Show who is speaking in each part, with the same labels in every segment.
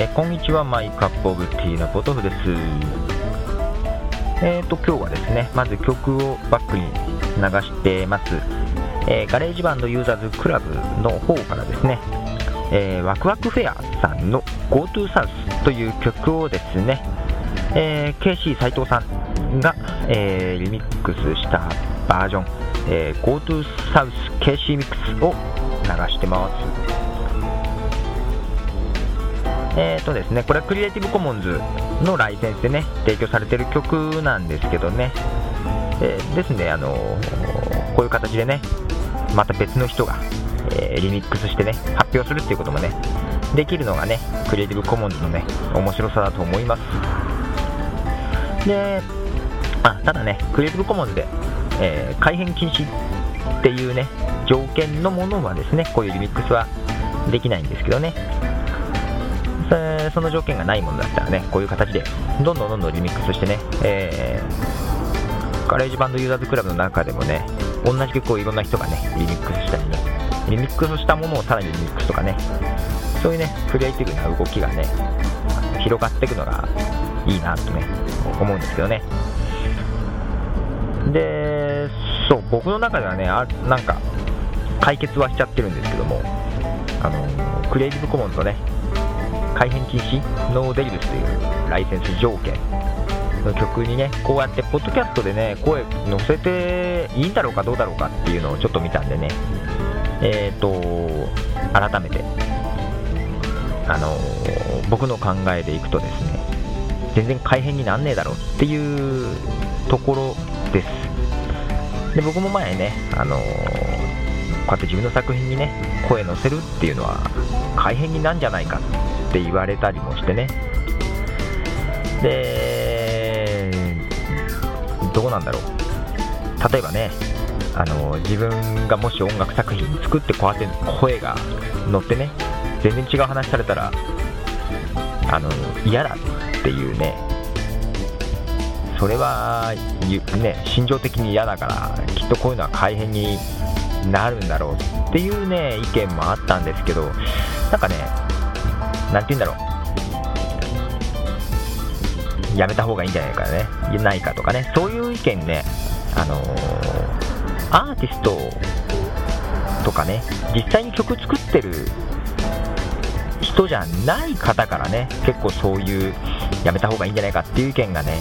Speaker 1: えーこんにちは、 My Cup of Tea のポトフです。えーと、今日はですね、まず曲をバックに流してます、えーガレージバンドユーザーズクラブの方からですね、えーワクワクフェアさんの GoTo サウスという曲をですね、えー KC 斉藤さんが、えーリミックスしたバージョン、えー GoTo サウス KC ミックスを流してます。えーとですね、これはクリエイティブコモンズのライセンスでね、提供されてる曲なんですけどね、えーですね、あのーこういう形でね、また別の人が、えーリミックスしてね、発表するっていうこともね、できるのがね、クリエイティブコモンズのね、面白さだと思います。で、あただね、クリエイティブコモンズで、え改変禁止っていうね、条件のものはですね、こういうリミックスはできないんですけどね、そその条件がないものだったらね、こういう形でどんどんどんどんリミックスしてね、えーガレージバンドユーザーズクラブの中でもね、同じ曲をいろんな人がね、リミックスしたりね、リミックスしたものをさらにリミックスとかね、そういうね、クリエイティブな動きがね、広がっていくのがいいなとね、思うんですけどね。で、そう、僕の中ではね、あなんか、解決はしちゃってるんですけども、あのクリエイティブコモンズのね、改変禁止、ノーデリブスというライセンス条件の曲にね、こうやってポッドキャストでね、声乗せていいんだろうかどうだろうかっていうのをちょっと見たんでね、えーと、改めて、あの僕の考えでいくとですね、全然改変になんねえだろうっていうところです。で僕も前ね、あのこうやって自分の作品にね声乗せるっていうのは改変になんじゃないかって言われたりもしてね。でどうなんだろう。例えばねあの自分がもし音楽作品作ってこうやって声が乗ってね全然違う話されたらあの嫌だっていうね。それは、ね、心情的に嫌だからきっとこういうのは改変になるんだろうっていうね意見もあったんですけどなんかねなんて言うんだろう。やめた方がいいんじゃないかね。ないかとかね。そういう意見ねあのーアーティストとかね実際に曲作ってる人じゃない方からね結構そういうやめた方がいいんじゃないかっていう意見がね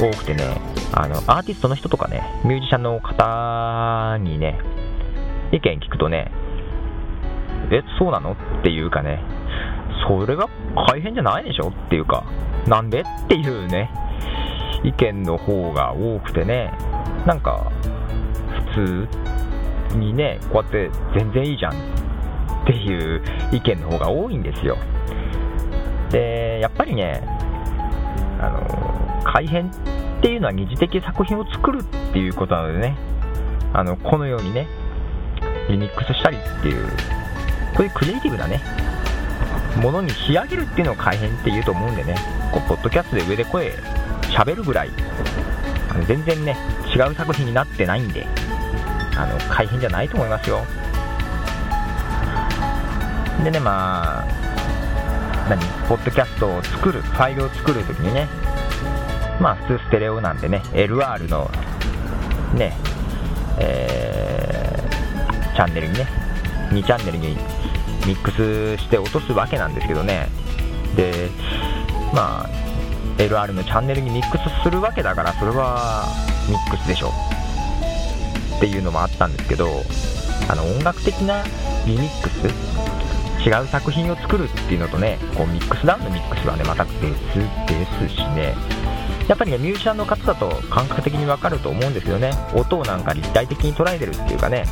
Speaker 1: 多くてねあのアーティストの人とかねミュージシャンの方にね意見聞くとねえそうなのっていうかねそれが改変じゃないでしょっていうかなんでっていうね意見の方が多くてねなんか普通にねこうやって全然いいじゃんっていう意見の方が多いんですよ。でやっぱりねあの改変っていうのは二次的作品を作るっていうことなのでねあのこのようにねリミックスしたりっていうこういうクリエイティブなねものに仕上げるっていうのを改変っていうと思うんでねこうポッドキャストで上で声喋るぐらいあの全然ね違う作品になってないんであの改変じゃないと思いますよ。でねまあ何？ポッドキャストを作るファイルを作るときにねまあ普通ステレオなんでね LR のねえチャンネルにね2チャンネルにミックスして落とすわけなんですけどね。でまあ LR のチャンネルにミックスするわけだからそれはミックスでしょっていうのもあったんですけどあの音楽的なリミックス？違う作品を作るっていうのとねこうミックスダウンのミックスはねまた別ですしね。やっぱりねミュージシャンの方だと感覚的にわかると思うんですけどね。音をなんか立体的に捉えてるっていうかね。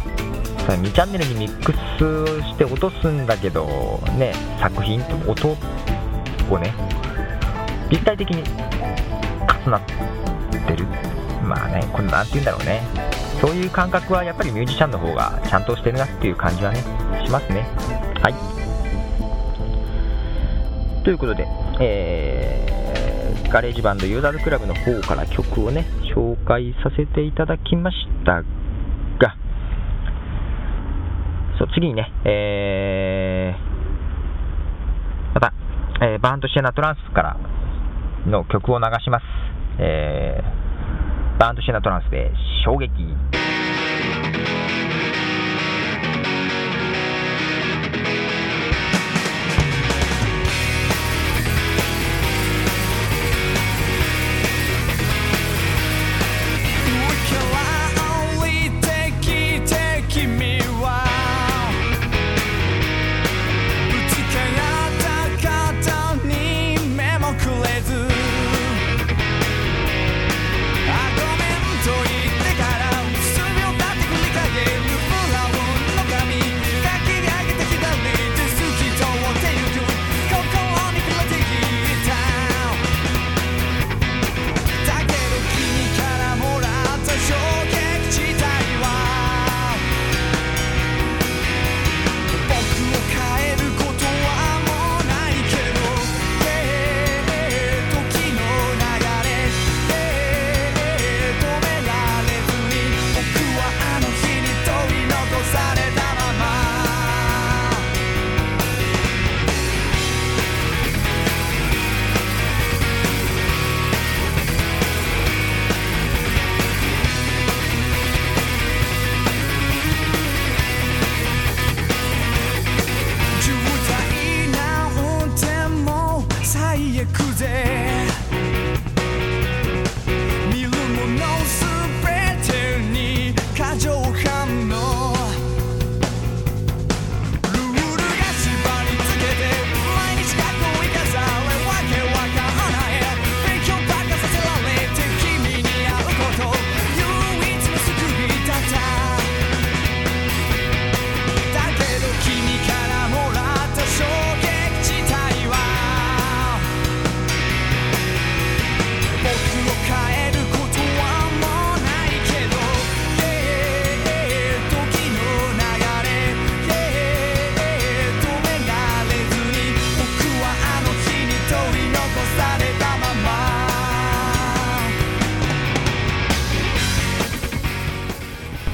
Speaker 1: その2チャンネルにミックスして落とすんだけどね作品と音をね立体的に重なってる。まあねこれなんて言うんだろうね。そういう感覚はやっぱりミュージシャンの方がちゃんとしてるなっていう感じはねしますね。はい。ということで、えーガレージバンドユーザーズクラブの方から曲をね紹介させていただきましたがそう次にね、えーまた、えー、バーンとシェナトランスからの曲を流します。えー、バーンとシェナトランスで衝撃。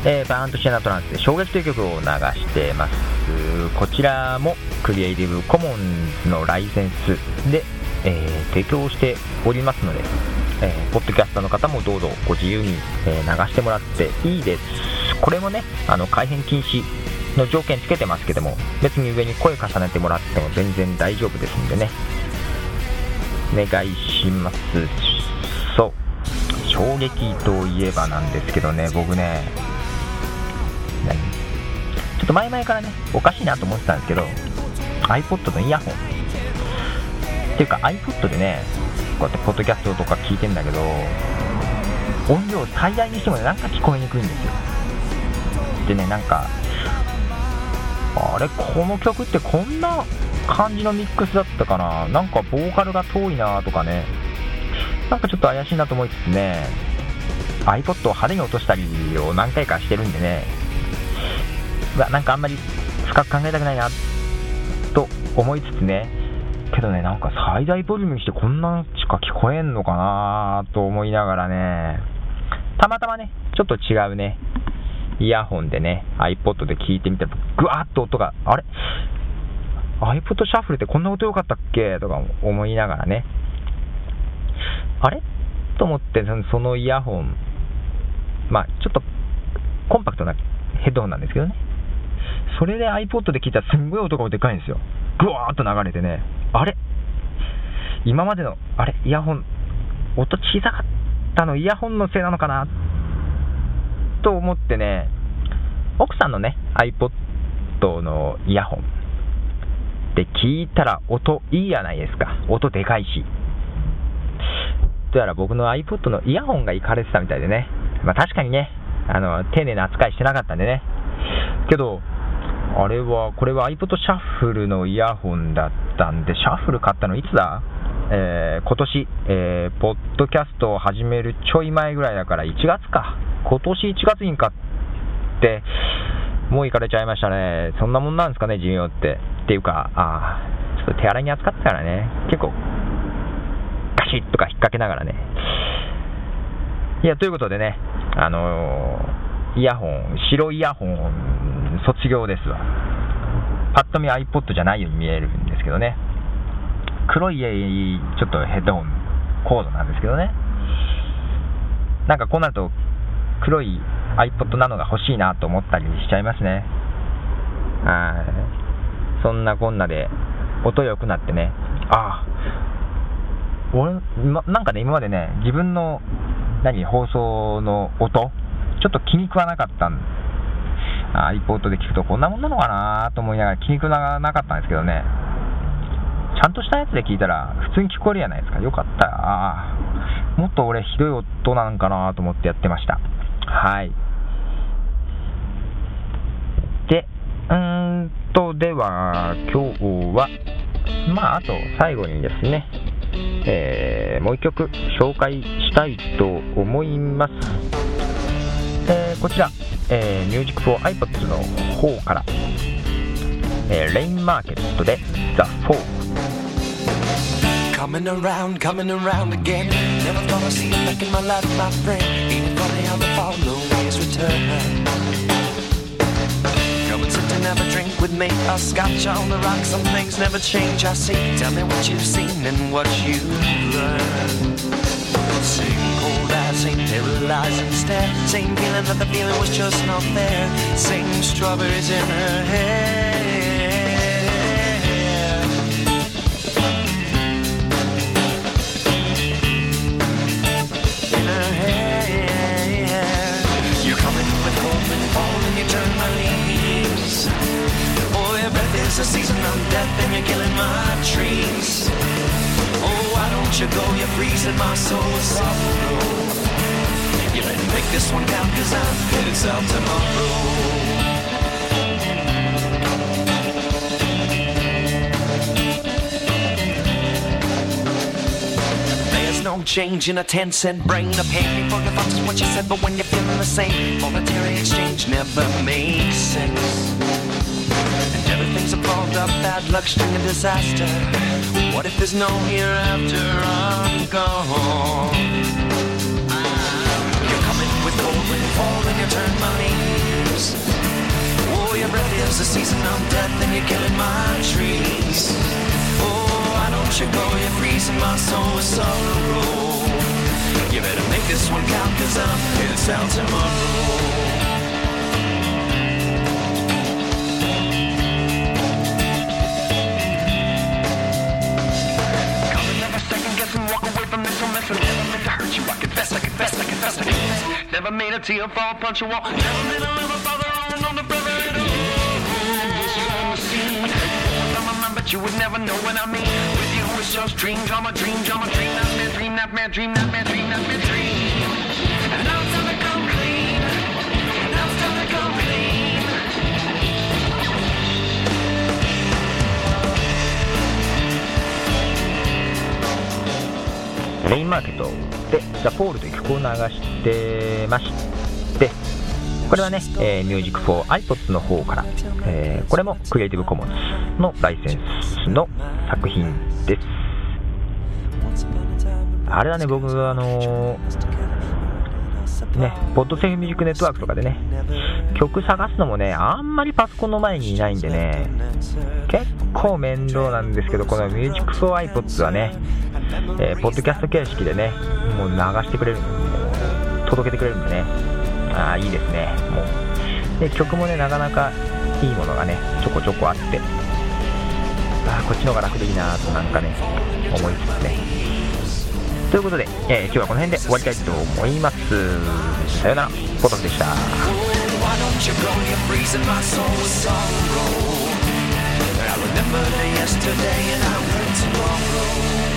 Speaker 1: えー、バーンとシェナトランスで衝撃という曲を流してます。こちらもクリエイティブコモンズのライセンスで、えー、提供しておりますので、えー、ポッドキャスターの方もどうぞご自由に、え流してもらっていいです。これもね、あの改変禁止の条件つけてますけども、別に上に声重ねてもらっても全然大丈夫ですんでね。お願いします。そう。衝撃といえばなんですけどね、僕ね、っと前々からね、おかしいなと思ってたんですけど、iPod のイヤホン。っていうか iPod でね、こうやってポッドキャストとか聞いてんだけど、音量最大にしてもなんか聞こえにくいんですよ。でね、なんか、あれ、この曲ってこんな感じのミックスだったかな？なんかボーカルが遠いなとかね、なんかちょっと怪しいなと思いつつね、iPod を派手に落としたりを何回かしてるんでね、わなんかあんまり深く考えたくないなと思いつつね、けどね、なんか最大ボリュームにしてこんなんしか聞こえんのかなと思いながらね、たまたまね、ちょっと違うね、イヤホンでね、iPod で聞いてみたら、ぐわーっと音が、あれ ?iPod シャッフルってこんな音良かったっけ？とか思いながらね、あれ？と思って、そのイヤホン、まあちょっとコンパクトなヘッドホンなんですけどね、それで iPod で聞いたらすんごい音がでかいんですよ。ぐわーっと流れてね、あれ？今までの、あれ？イヤホン、音小さかったの？イヤホンのせいなのかな？と思ってね、奥さんのね、iPod のイヤホンで聞いたら音いいやないですか。音でかいし。どうやら僕の iPod のイヤホンがいかれてたみたいでね。まあ確かにね、あの、丁寧な扱いしてなかったんでね。けど、あれは、これは iPod シャッフルのイヤホンだったんで、シャッフル買ったのいつだ？えー、今年、えー、ポッドキャストを始めるちょい前ぐらいだから1月か。今年1月に買って、もう行かれちゃいましたね。そんなもんなんですかね、寿命って。っていうか、あちょっと手洗いに扱ってたからね、結構、ガシッとか引っ掛けながらね。いや、ということでね、あのー、イヤホン、白イヤホン卒業ですわ。パッと見 iPod じゃないように見えるんですけどね。
Speaker 2: 黒いちょっとヘッドホンコードなんですけどね。なんかこうなると黒い iPod なのが欲しいなと思ったりしちゃいますね。はい。そんなこんなで音良くなってね、ああ、俺、なんかね、今までね、自分の何放送の音、ちょっと気に食わなかったん iPod で聞くとこんなもんなのかなと思いながら気に食わなかったんですけどね、ちゃんとしたやつで聞いたら普通に聞こえるじゃないですか。よかった。あもっと俺ひどい音なんかなと思ってやってました。はい。で、うーんと、では、今日は、まあ、あと最後にですね、えー、もう一曲紹介したいと思います。えー、こちら、えー、Music for iPods の方から、えー、レインマーケットで The Fall Coming around, coming around again Never thought I'd see you back in my life, my friend Ain't it funny how the fall always return Come and sit and have a drink with me A scotch on the rocks, some things never change I see, tell me what you've seen and what you've learned Sing ain't paralyzing stare. Same feeling that the feeling was just not there. Same strawberries in her hair change in a 10 cent brain. A penny for your thoughts is what you said, but when you're feeling the same, monetary exchange never makes sense. And everything's a balled up bad luck string disaster. What if there's no hereafter? I'm gone. You're coming with cold and fall and you turn my leaves. Oh, your breath is the season of death and you're killing my trees. Oh, don't you go? You're freezing my soul with sorrow. You better make this one count, cause I'm headed south tomorrow. Never made a tear fall, punch a wall. Never made a lover, father, or on the brother at all. But you would never know what I mean. Is just dream, drama, dream, drama, dream, nightmare, dream, nightmare, dream, nightmare, dream, nightmare, dream. And now it's time to come clean. Now it's time to come clean. Main Market で「ザ・ポール」という曲を流してましてこれはね、えー、ミュージック4 iPods の方から、えー、これもクリエイティブコモンズのライセンスの作品です。あれだね僕あのー、ねポッドセーフミュージックネットワークとかでね曲探すのもねあんまりパソコンの前にいないんでね結構面倒なんですけどこのミュージック4 iPods はねえー、ポッドキャスト形式でね、もう流してくれる、届けてくれるんでね、ああ、いいですね、もう。で、曲もね、なかなかいいものがね、ちょこちょこあって、あ、こっちの方が楽でいいなとなんかね、思いつつね。ということで、えー、今日はこの辺で終わりたいと思います。さよなら、ポトフでした。remember the yesterday and I will tomorrow.